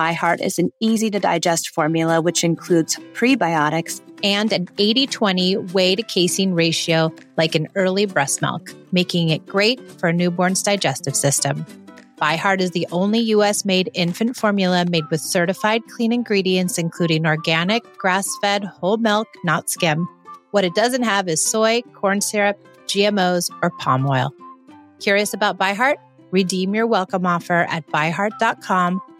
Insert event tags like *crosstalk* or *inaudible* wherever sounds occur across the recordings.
ByHeart is an easy to digest formula which includes prebiotics and an 80 20 whey to casein ratio like an early breast milk, making it great for a newborn's digestive system. ByHeart is the only US made infant formula made with certified clean ingredients, including organic, grass fed, whole milk, not skim. What it doesn't have is soy, corn syrup, GMOs, or palm oil. Curious about ByHeart? Redeem your welcome offer at byheart.com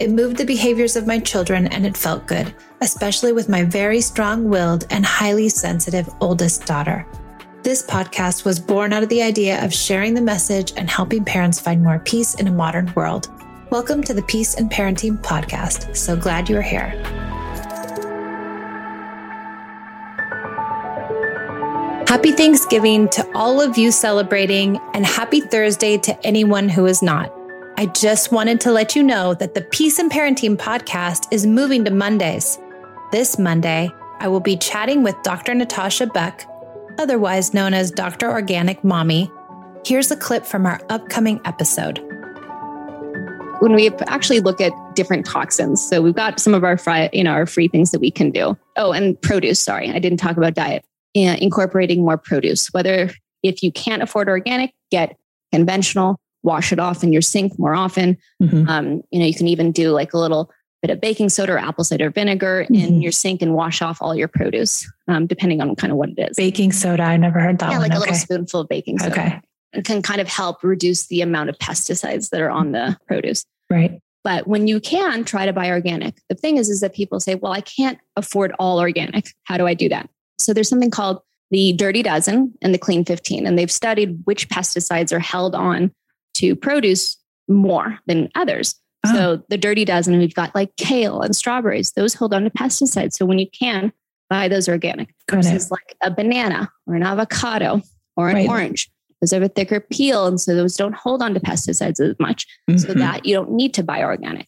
It moved the behaviors of my children and it felt good, especially with my very strong willed and highly sensitive oldest daughter. This podcast was born out of the idea of sharing the message and helping parents find more peace in a modern world. Welcome to the Peace and Parenting Podcast. So glad you're here. Happy Thanksgiving to all of you celebrating, and happy Thursday to anyone who is not. I just wanted to let you know that the Peace and Parenting podcast is moving to Mondays. This Monday, I will be chatting with Dr. Natasha Beck otherwise known as Dr. Organic Mommy. Here's a clip from our upcoming episode. When we actually look at different toxins, so we've got some of our free, you know, our free things that we can do. Oh, and produce. Sorry, I didn't talk about diet. Incorporating more produce. Whether if you can't afford organic, get conventional. Wash it off in your sink more often. Mm-hmm. Um, you know, you can even do like a little bit of baking soda or apple cider vinegar mm-hmm. in your sink and wash off all your produce, um, depending on kind of what it is. Baking soda, I never heard that yeah, one. like a little spoonful of baking soda. Okay. It can kind of help reduce the amount of pesticides that are on the produce. Right. But when you can try to buy organic, the thing is, is that people say, well, I can't afford all organic. How do I do that? So there's something called the Dirty Dozen and the Clean 15, and they've studied which pesticides are held on to produce more than others. Oh. So the dirty dozen, we've got like kale and strawberries. Those hold on to pesticides. So when you can buy those organic Got versus it. like a banana or an avocado or an right. orange. Those have a thicker peel. And so those don't hold on to pesticides as much. Mm-hmm. So that you don't need to buy organic.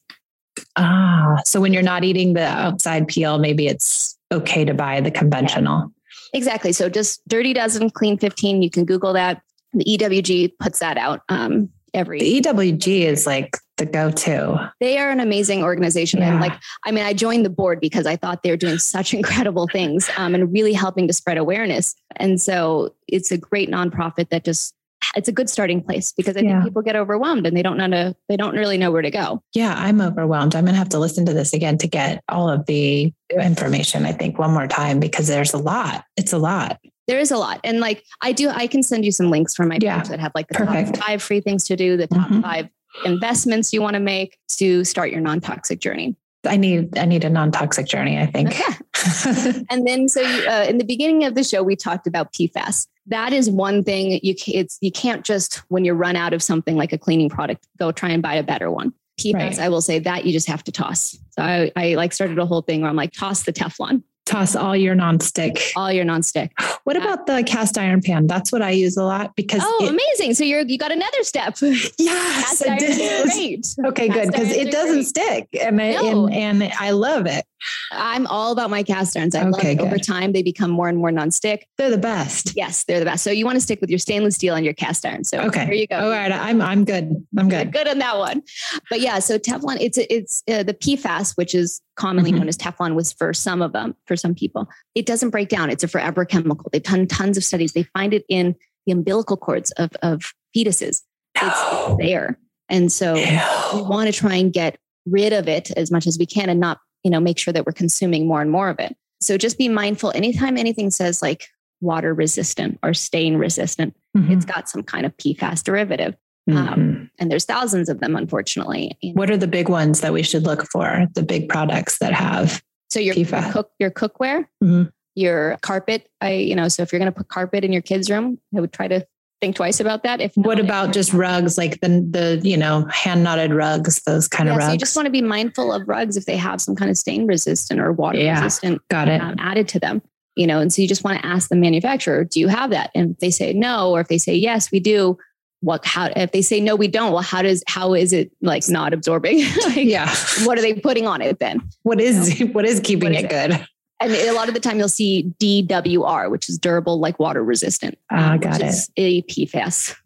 Ah, so when you're not eating the outside peel, maybe it's okay to buy the conventional. Yeah. Exactly. So just Dirty Dozen Clean 15, you can Google that. The EWG puts that out um, every. The EWG is like the go-to. They are an amazing organization. Yeah. And like, I mean, I joined the board because I thought they were doing such *laughs* incredible things um, and really helping to spread awareness. And so it's a great nonprofit that just it's a good starting place because I yeah. think people get overwhelmed and they don't know to, they don't really know where to go. Yeah, I'm overwhelmed. I'm going to have to listen to this again to get all of the information, I think, one more time because there's a lot. It's a lot. There is a lot. And like I do, I can send you some links from my yeah. page that have like the Perfect. top five free things to do, the top mm-hmm. five investments you want to make to start your non-toxic journey. I need I need a non-toxic journey. I think. Okay. *laughs* and then, so you, uh, in the beginning of the show, we talked about PFAS. That is one thing you it's you can't just when you run out of something like a cleaning product, go try and buy a better one. PFAS, right. I will say that you just have to toss. So I, I like started a whole thing where I'm like, toss the Teflon toss all your nonstick. All your nonstick. What about the cast iron pan? That's what I use a lot because Oh, it, amazing. So you're you got another step. *laughs* Yes, cast iron great. Okay, cast good because it doesn't great. stick and, no. and, and I love it. I'm all about my cast irons. I okay, love it. Over time, they become more and more nonstick. They're the best. Yes, they're the best. So you want to stick with your stainless steel and your cast iron. So okay, here you go. All right, I'm I'm good. I'm good. You're good on that one. But yeah, so Teflon, it's it's uh, the PFAS, which is commonly mm-hmm. known as Teflon, was for some of them. For some people, it doesn't break down. It's a forever chemical. They've done tons of studies. They find it in the umbilical cords of of fetuses. It's there, and so we want to try and get rid of it as much as we can and not you know, make sure that we're consuming more and more of it. So just be mindful anytime anything says like water resistant or stain resistant. Mhm. It's got some kind of PFAS derivative. Mhm. Um, and there's thousands of them, unfortunately. What are the big ones that we should look for? The big products that have So your, your cook your cookware, Mhm. your carpet. I you know, so if you're going to put carpet in your kids' room, I would try to think twice about that. If what about just rugs like the the you know hand knotted rugs those kind yeah, of so rugs you just want to be mindful of rugs if they have some kind of stain resistant or water Yeah. resistant got it um, added to them. You know, and so you just want to ask the manufacturer, do you have that? And if they say no, or if they say yes, we do. What? How? If they say no, we don't. Well, how does? How is it like not absorbing? *laughs* like, yeah What are they putting on it then? what is *laughs* what is keeping What is it good And a lot of the time, you'll see DWR, which is durable, like water resistant. Ah, um, got it. is a PFAS,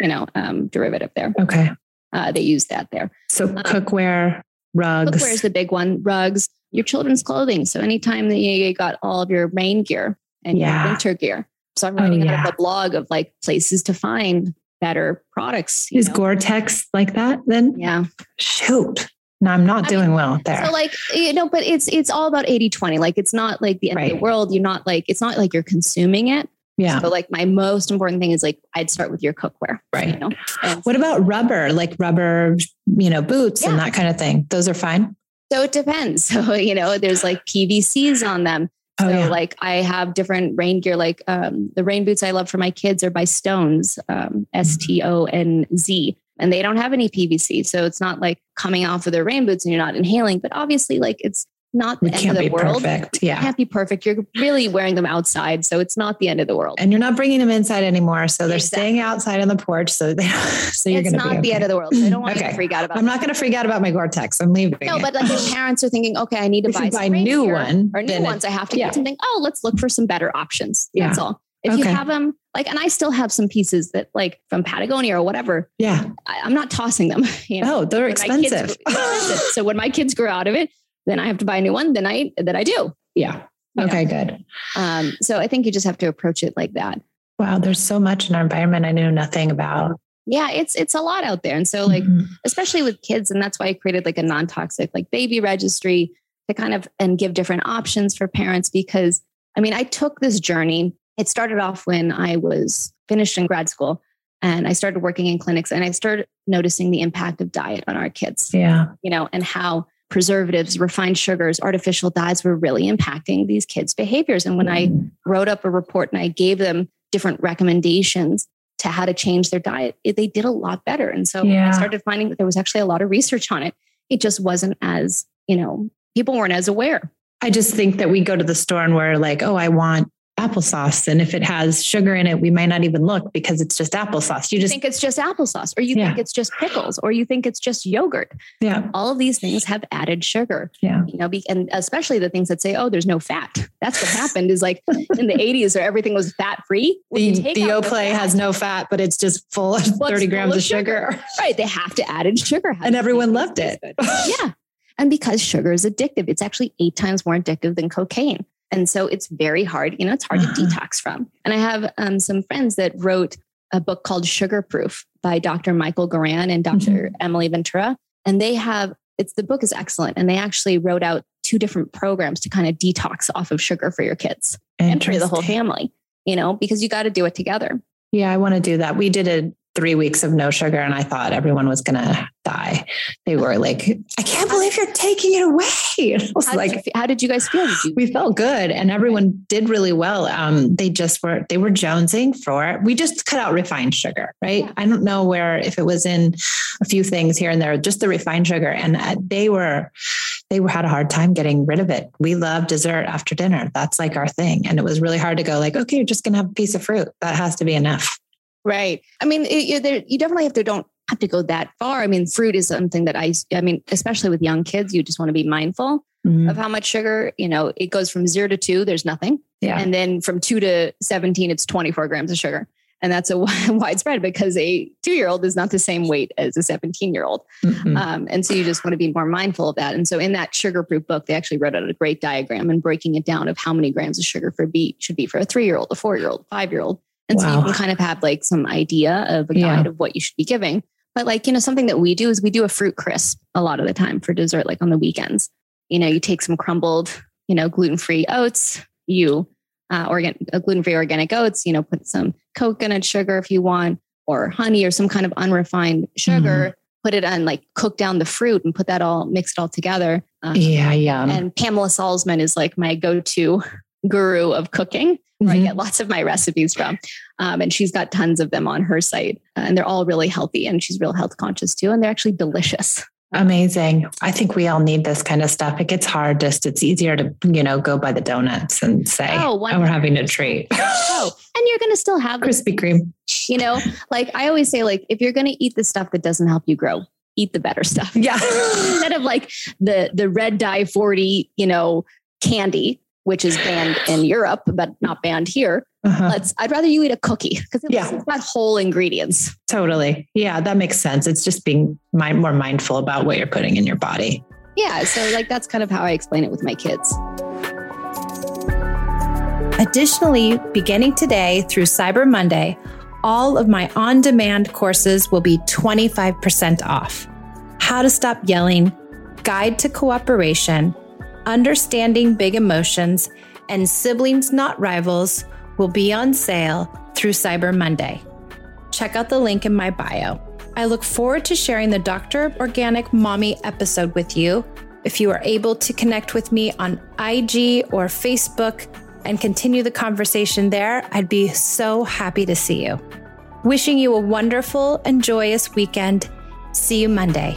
you know, um, derivative there. okay Uh, they use that there. so cookware rugs Cookware is the big one. Rugs, your children's clothing. So anytime that you got all of your rain gear and Yeah. your winter gear. So I'm Oh, writing out yeah. a blog of like places to find better products. is know? gore-tex like that then Yeah. shoot no i'm not I doing well there So like, you know, but it's it's all about 80 20. Like it's not like the end of the world. You're not like it's not like you're consuming it. yeah So like my most important thing is like I'd start with your cookware. Right. You know? And what about rubber like rubber you know boots and that kind of thing those are fine so it depends. *laughs* So, you know, there's like PVCs on them. Oh so yeah like I have different rain gear, like um, the rain boots I love for my kids are by Stonz, um, S T O N Z, and they don't have any PVC. So it's not like coming off of their rain boots and you're not inhaling, but obviously like it's not the it end of the world. perfect yeah can't be perfect. You're really wearing them outside. So it's not the end of the world. and you're not bringing them inside anymore so they're Exactly. staying outside on the porch so they *laughs* so you're it's going to not be the end of the world. So I don't want you Okay. to freak out about i'm not going to freak out about my gore-tex i'm leaving No, it. but like if *laughs* parents are thinking, okay, I need to If buy, you buy new one, or new then it- ones, I have to yeah. get something. Oh, let's look for some better options. Yeah. That's all. If you have them, like, and I still have some pieces that, like, from Patagonia or whatever, yeah I, I'm not tossing them. *laughs* You know, oh they're When kids- expensive expensive. so when my kids grow out of it, then I have to buy a new one. Then I that I do. yeah okay good Um, so I think you just have to approach it like that. wow there's so much in our environment i knew nothing about Yeah, it's it's a lot out there, and so like Mhm. especially with kids and that's why i created like a non-toxic like baby registry to kind of and give different options for parents because i mean i took this journey it started off when i was finished in grad school and i started working in clinics and i started noticing the impact of diet on our kids yeah you know and how preservatives refined sugars artificial dyes were really impacting these kids behaviors and when i mm. wrote up a report and i gave them different recommendations to how to change their diet, it, they did a lot better. And so Yeah. I started finding that there was actually a lot of research on it. It just wasn't as, you know, people weren't as aware. I just think that we go to the store and we're like, oh, I want applesauce. And if it has sugar in it, we might not even look because it's just applesauce. You You just, think it's just applesauce, or you Yeah. think it's just pickles, or you think it's just yogurt. yeah, All of these things have added sugar, yeah. you know, and especially the things that say, oh, there's no fat. That's what happened is like in the 80s where everything was fat free. The, the Yoplait has no fat, but it's just full of Well, 30 grams of of sugar. Right. They have to add in sugar. And everyone loved it. yeah. And because sugar is addictive, it's actually eight times more addictive than cocaine. And so it's very hard, you know, it's hard Uh-huh. to detox from. And I have um, some friends that wrote a book called Sugar Proof by Dr. Michael Goran and doctor Mm-hmm. Emily Ventura. And they have, it's the book is excellent. And they actually wrote out two different programs to kind of detox off of sugar for your kids and for the whole family, you know, because you got to do it together. Yeah, I want to do that. We did a three weeks of no sugar and I thought everyone was going to die. They were like, I can't believe you're taking it away. *laughs* I was How, did, like, you, how did you guys feel? You, we felt good and everyone did really well. Um, they just were, they were jonesing for it. We just cut out refined sugar, right? Yeah. I don't know where, if it was in a few things here and there, just the refined sugar. And uh, they were, they had a hard time getting rid of it. We love dessert after dinner. That's like our thing. And it was really hard to go like, okay, you're just going to have a piece of fruit. That has to be enough. Right. I mean, it, you, there, you definitely have to don't have to go that far. I mean, fruit is something that I, I mean, especially with young kids, you just want to be mindful Mhm. of how much sugar. You know, it goes from zero to two. There's nothing, Yeah. and then from two to seventeen, it's 24 grams of sugar, and that's a *laughs* widespread because a two-year-old is not the same weight as a 17-year-old. Mhm. Um, and so you just want to be more mindful of that. And so in that sugar proof book, they actually wrote out a great diagram and breaking it down of how many grams of sugar for beet should be for a three-year-old, a four-year-old, five-year-old. And so you can kind of have like some idea of a Yeah. guide of what you should be giving. But like, you know, something that we do is we do a fruit crisp a lot of the time for dessert, like on the weekends. You know, you take some crumbled, you know, gluten-free oats, you uh, organ, uh, gluten-free organic oats, you know, put some coconut sugar if you want, or honey or some kind of unrefined sugar. Mm-hmm. Put it on, like cook down the fruit and put that all, mix it all together. Um, yeah, yeah. And Pamela Salzman is like my go-to guru of cooking, where mm-hmm. I get lots of my recipes from. Um, and she's got tons of them on her site, uh, and they're all really healthy. And she's real health conscious too, and they're actually delicious. Amazing. I think we all need this kind of stuff. It gets hard just it's easier to, you know, go by the donuts and say, oh, oh we're having a treat. *laughs* oh, and you're going to still have Krispy Kreme. You know, like I always say, like, if you're going to eat the stuff that doesn't help you grow, eat the better stuff. Yeah. *laughs* Instead of like the, the red dye 40, you know, candy, which is banned in *sighs* Europe, but not banned here. Uh-huh. Let's. I'd rather you eat a cookie because it's, yeah. got whole ingredients. Totally. Yeah, that makes sense. It's just being mind, more mindful about what you're putting in your body. Yeah. So like that's kind of how I explain it with my kids. Additionally, beginning today through Cyber Monday, all of my on demand courses will be 25% off. How to Stop Yelling, Guide to Cooperation, Understanding Big Emotions, and Siblings Not Rivals will be on sale through Cyber Monday. Check out the link in my bio. I look forward to sharing the Dr. Organic Mommy episode with you. If you are able to connect with me on IG or Facebook and continue the conversation there, I'd be so happy to see you. Wishing you a wonderful and joyous weekend. See you Monday.